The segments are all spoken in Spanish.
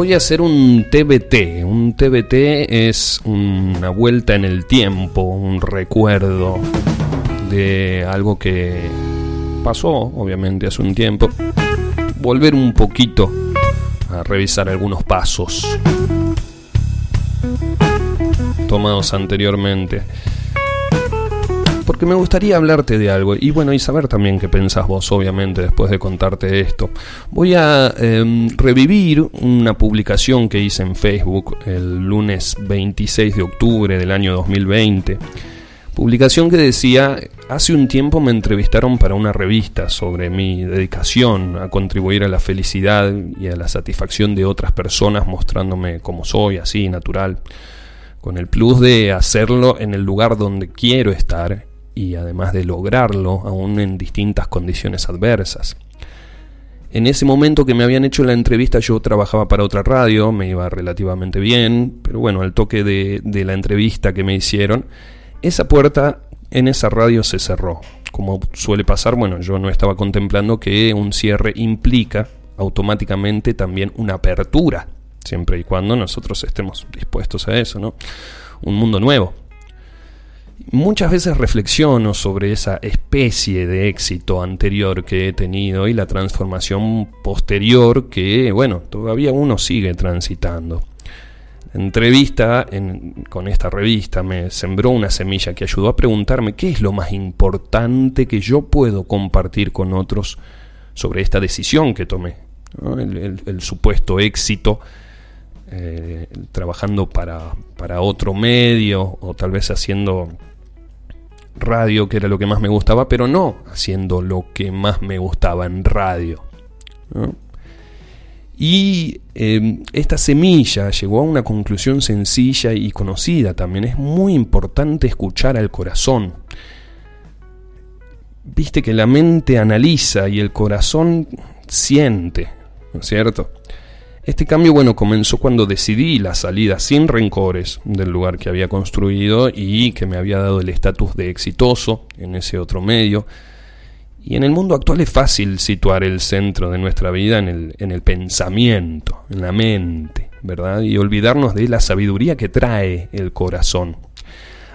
voy a hacer un TBT. Un TBT es una vuelta en el tiempo, un recuerdo de algo que pasó, obviamente, hace un tiempo. Volver un poquito a revisar algunos pasos tomados anteriormente porque me gustaría hablarte de algo y bueno, y saber también qué pensás vos, obviamente, después de contarte esto. Voy a em, revivir una publicación que hice en Facebook el lunes 26 de octubre del año 2020. Publicación que decía, hace un tiempo me entrevistaron para una revista sobre mi dedicación a contribuir a la felicidad y a la satisfacción de otras personas mostrándome como soy, así, natural, con el plus de hacerlo en el lugar donde quiero estar y además de lograrlo aún en distintas condiciones adversas. En ese momento que me habían hecho la entrevista yo trabajaba para otra radio, me iba relativamente bien, pero bueno, al toque de, de la entrevista que me hicieron, esa puerta en esa radio se cerró. Como suele pasar, bueno, yo no estaba contemplando que un cierre implica automáticamente también una apertura, siempre y cuando nosotros estemos dispuestos a eso, ¿no? Un mundo nuevo. Muchas veces reflexiono sobre esa especie de éxito anterior que he tenido y la transformación posterior que, bueno, todavía uno sigue transitando. entrevista con esta revista me sembró una semilla que ayudó a preguntarme qué es lo más importante que yo puedo compartir con otros sobre esta decisión que tomé, el, supuesto éxito eh, trabajando para, para otro medio o tal vez haciendo radio, que era lo que más me gustaba, pero no haciendo lo que más me gustaba en radio. Y em, esta semilla llegó a una conclusión sencilla y conocida también. Es muy importante escuchar al corazón. Viste que la mente analiza y el corazón siente, ¿no es cierto? Este cambio, bueno, comenzó cuando decidí la salida sin rencores del lugar que había construido y que me había dado el estatus de exitoso en ese otro medio. Y en el mundo actual es fácil situar el centro de nuestra vida en el, en el pensamiento, en la mente, ¿verdad? Y olvidarnos de la sabiduría que trae el corazón.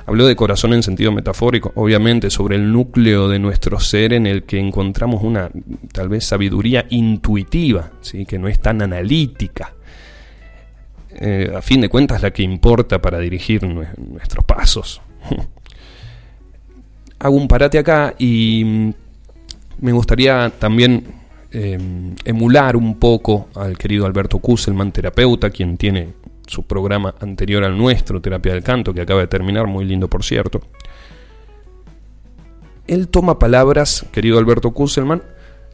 Hablo de corazón en sentido metafórico, obviamente, sobre el núcleo de nuestro ser en el que encontramos una tal vez sabiduría intuitiva, ¿sí? que no es tan analítica. Eh, a fin de cuentas, la que importa para dirigir nuestros pasos. Hago un parate acá y me gustaría también eh, emular un poco al querido Alberto Kusselman, terapeuta, quien tiene su programa anterior al nuestro, Terapia del Canto, que acaba de terminar, muy lindo por cierto. Él toma palabras, querido Alberto Kusselman,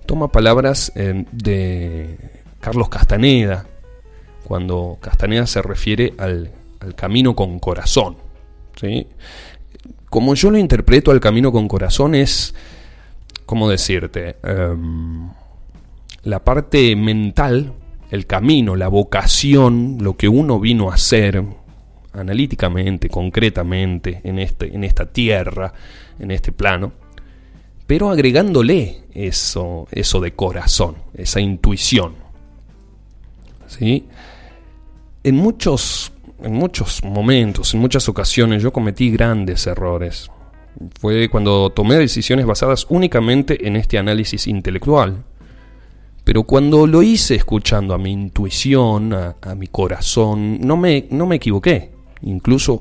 toma palabras eh, de Carlos Castaneda, cuando Castaneda se refiere al, camino con corazón. ¿sí? Como yo lo interpreto, al camino con corazón es, ¿cómo decirte? Em, la parte mental el camino, la vocación, lo que uno vino a hacer analíticamente, concretamente, en, este, en esta tierra, en este plano, pero agregándole eso, eso de corazón, esa intuición. ¿Sí? En muchos, en muchos momentos, en muchas ocasiones, yo cometí grandes errores. Fue cuando tomé decisiones basadas únicamente en este análisis intelectual, pero cuando lo hice escuchando a mi intuición, a, mi corazón, no me, no me equivoqué, incluso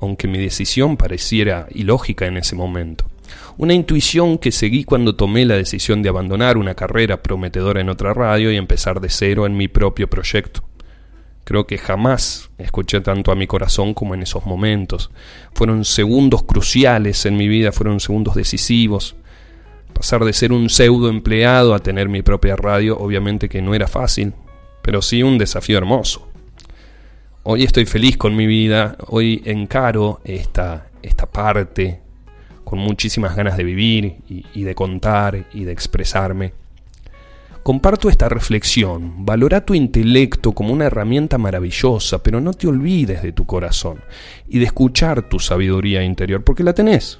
aunque mi decisión pareciera ilógica en ese momento. Una intuición que seguí cuando tomé la decisión de abandonar una carrera prometedora en otra radio y empezar de cero en mi propio proyecto. Creo que jamás escuché tanto a mi corazón como en esos momentos. Fueron segundos cruciales en mi vida, fueron segundos decisivos Pasar de ser un pseudo empleado a tener mi propia radio, obviamente que no era fácil, pero sí un desafío hermoso. hoy estoy feliz con mi vida, hoy encaro esta, esta parte con muchísimas ganas de vivir y, de contar y de expresarme. Comparto esta reflexión, valora tu intelecto como una herramienta maravillosa, pero no te olvides de tu corazón y de escuchar tu sabiduría interior, porque la tenés,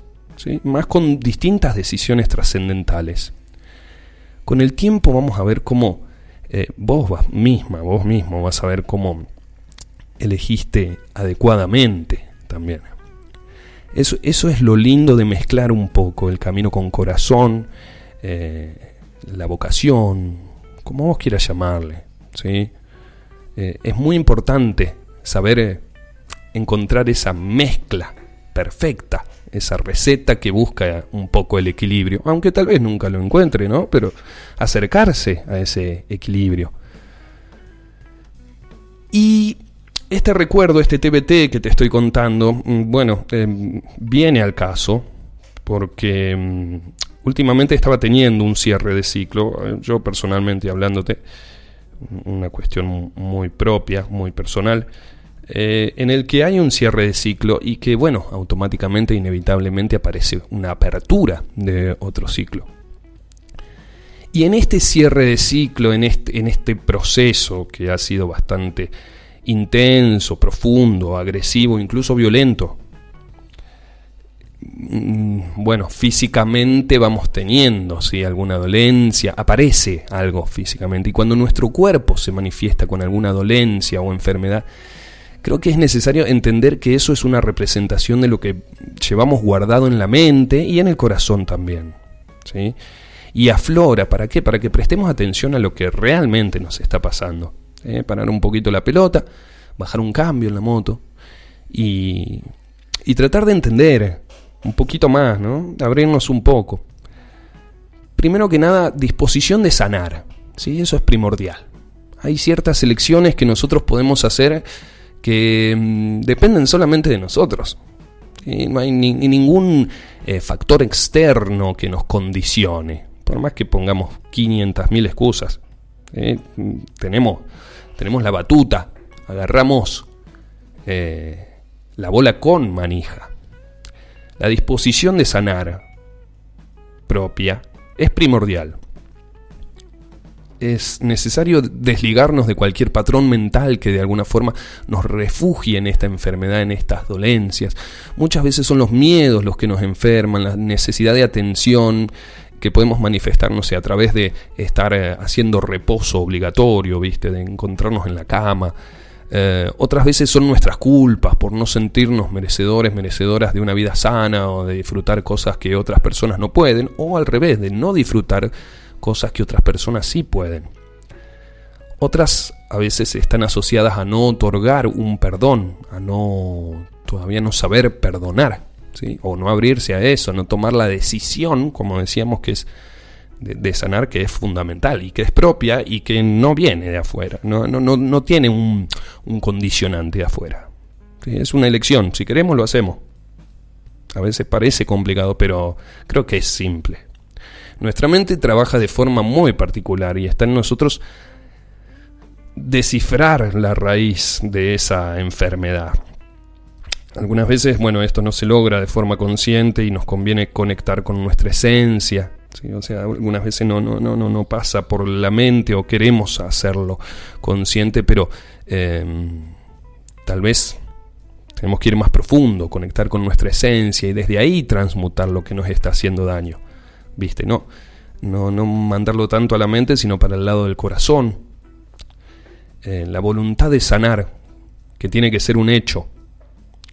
más con distintas decisiones trascendentales. Con el tiempo vamos a ver cómo eh, vos misma, vos mismo vas a ver cómo elegiste adecuadamente también. Eso, eso es lo lindo de mezclar un poco el camino con corazón, eh, la vocación, como vos quieras llamarle. ¿sí? Eh, es muy importante saber encontrar esa mezcla perfecta, esa receta que busca un poco el equilibrio, aunque tal vez nunca lo encuentre, ¿no? Pero acercarse a ese equilibrio. Y este recuerdo, este TBT que te estoy contando, mm, bueno, eh, viene al caso porque mm, últimamente estaba teniendo un cierre de ciclo, eh, yo personalmente hablándote, una cuestión muy propia, muy personal, eh, en el que hay un cierre de ciclo y que, bueno, automáticamente, inevitablemente aparece una apertura de otro ciclo. Y en este cierre de ciclo, en este, en este proceso que ha sido bastante intenso, profundo, agresivo, incluso violento. Mm, bueno, físicamente vamos teniendo ¿sí? alguna dolencia, aparece algo físicamente. Y cuando nuestro cuerpo se manifiesta con alguna dolencia o enfermedad, creo que es necesario entender que eso es una representación de lo que llevamos guardado en la mente y en el corazón también. ¿sí? Y aflora, ¿para qué? Para que prestemos atención a lo que realmente nos está pasando. ¿eh? parar un poquito la pelota, bajar un cambio en la moto y, y tratar de entender un poquito más, ¿no? abrirnos un poco. Primero que nada, disposición de sanar, ¿sí? eso es primordial. Hay ciertas elecciones que nosotros podemos hacer que mm, dependen solamente de nosotros. No hay ni, ningún eh, factor externo que nos condicione, por más que pongamos 500.000 excusas. Tenemos tenemos la batuta, agarramos eh, la bola con manija. La disposición de sanar propia es primordial. Es necesario desligarnos de cualquier patrón mental que de alguna forma nos refugie en esta enfermedad, en estas dolencias. Muchas veces son los miedos los que nos enferman, la necesidad de atención, que podemos manifestarnos a través de estar eh, haciendo reposo obligatorio, ¿viste? De encontrarnos en la cama. Eh, otras veces son nuestras culpas por no sentirnos merecedores, merecedoras de una vida sana o de disfrutar cosas que otras personas no pueden, o al revés, de no disfrutar cosas que otras personas sí pueden. Otras a veces están asociadas a no otorgar un perdón, a no todavía no saber perdonar o no abrirse a eso, no tomar la decisión, como decíamos, que es de, sanar, que es fundamental y que es propia y que no viene de afuera, no, no, no, no tiene un, condicionante de afuera. Es una elección, si queremos lo hacemos. A veces parece complicado, pero creo que es simple. Nuestra mente trabaja de forma muy particular y está en nosotros descifrar la raíz de esa enfermedad. Algunas veces, bueno, esto no se logra de forma consciente y nos conviene conectar con nuestra esencia. O sea, algunas veces no, no, no, no, pasa por la mente o queremos hacerlo consciente, pero em, tal vez tenemos que ir más profundo, conectar con nuestra esencia y desde ahí transmutar lo que nos está haciendo daño. ¿Viste? No, no, no mandarlo tanto a la mente, sino para el lado del corazón. Eh, la voluntad de sanar, que tiene que ser un hecho,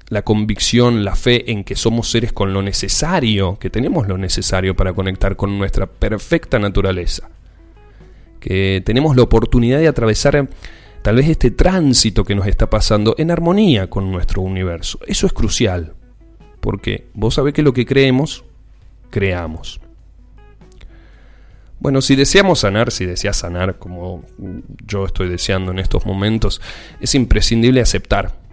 la convicción, la fe en que somos seres con lo necesario, que tenemos lo necesario para conectar con nuestra perfecta naturaleza, que tenemos la oportunidad de atravesar tal vez este tránsito que nos está pasando en armonía con nuestro universo. Eso es crucial, porque vos sabés que lo que creemos, creamos. Bueno, si deseamos sanar, si deseas sanar como yo estoy deseando en estos momentos, es imprescindible aceptar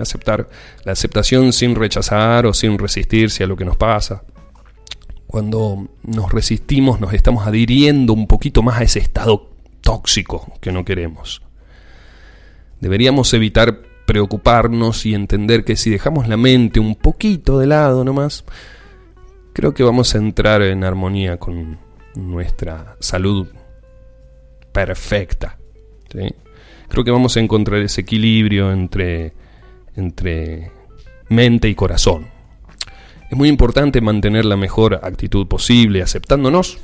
Aceptar la aceptación sin rechazar o sin resistirse a lo que nos pasa. Cuando nos resistimos nos estamos adhiriendo un poquito más a ese estado tóxico que no queremos. Deberíamos evitar preocuparnos y entender que si dejamos la mente un poquito de lado nomás, creo que vamos a entrar en armonía con nuestra salud perfecta. Creo que vamos a encontrar ese equilibrio entre, entre mente y corazón. Es muy importante mantener la mejor actitud posible, aceptándonos,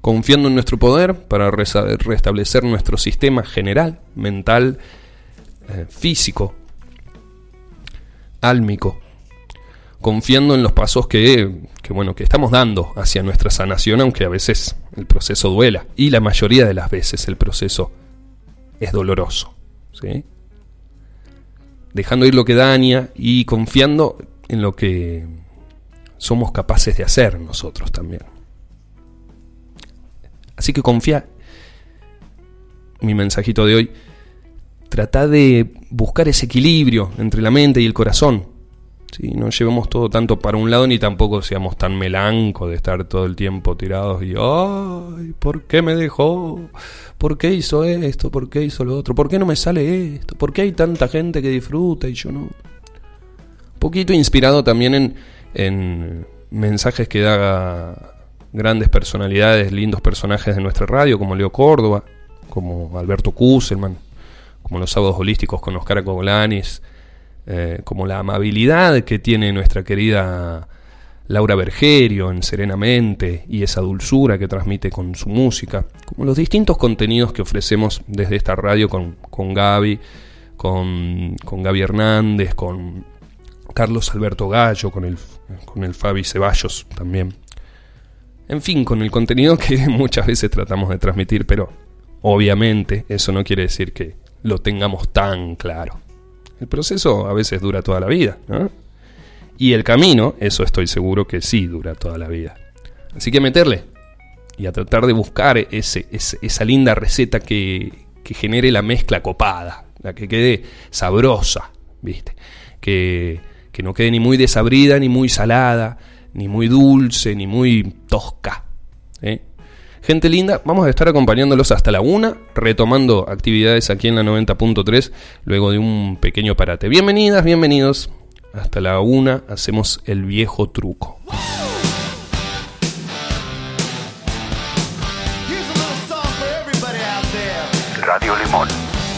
confiando en nuestro poder para restablecer nuestro sistema general, mental, eh, físico, álmico, confiando en los pasos que, que, bueno, que estamos dando hacia nuestra sanación, aunque a veces el proceso duela, y la mayoría de las veces el proceso es doloroso. ¿sí? Dejando ir lo que daña y confiando en lo que somos capaces de hacer nosotros también. Así que confía, mi mensajito de hoy, trata de buscar ese equilibrio entre la mente y el corazón. ¿Sí? No llevemos todo tanto para un lado ni tampoco seamos tan melancos de estar todo el tiempo tirados y, ay, ¿por qué me dejó? ¿Por qué hizo esto? ¿Por qué hizo lo otro? ¿Por qué no me sale esto? ¿Por qué hay tanta gente que disfruta y yo no? Un poquito inspirado también en en mensajes que da grandes personalidades, lindos personajes de nuestra radio, como Leo Córdoba, como Alberto Kusselman, como los sábados holísticos con Oscar Cogolanis, eh, como la amabilidad que tiene nuestra querida Laura Bergerio en Serenamente y esa dulzura que transmite con su música, como los distintos contenidos que ofrecemos desde esta radio con, con Gaby, con, con Gaby Hernández, con Carlos Alberto Gallo, con el, con el Fabi Ceballos también. En fin, con el contenido que muchas veces tratamos de transmitir, pero obviamente eso no quiere decir que lo tengamos tan claro. El proceso a veces dura toda la vida, ¿no? Y el camino, eso estoy seguro que sí dura toda la vida. Así que meterle y a tratar de buscar ese, esa linda receta que, que genere la mezcla copada, la que quede sabrosa, ¿viste? Que, que no quede ni muy desabrida, ni muy salada, ni muy dulce, ni muy tosca. ¿eh? Gente linda, vamos a estar acompañándolos hasta la una, retomando actividades aquí en la 90.3, luego de un pequeño parate. Bienvenidas, bienvenidos. Hasta la una hacemos el viejo truco.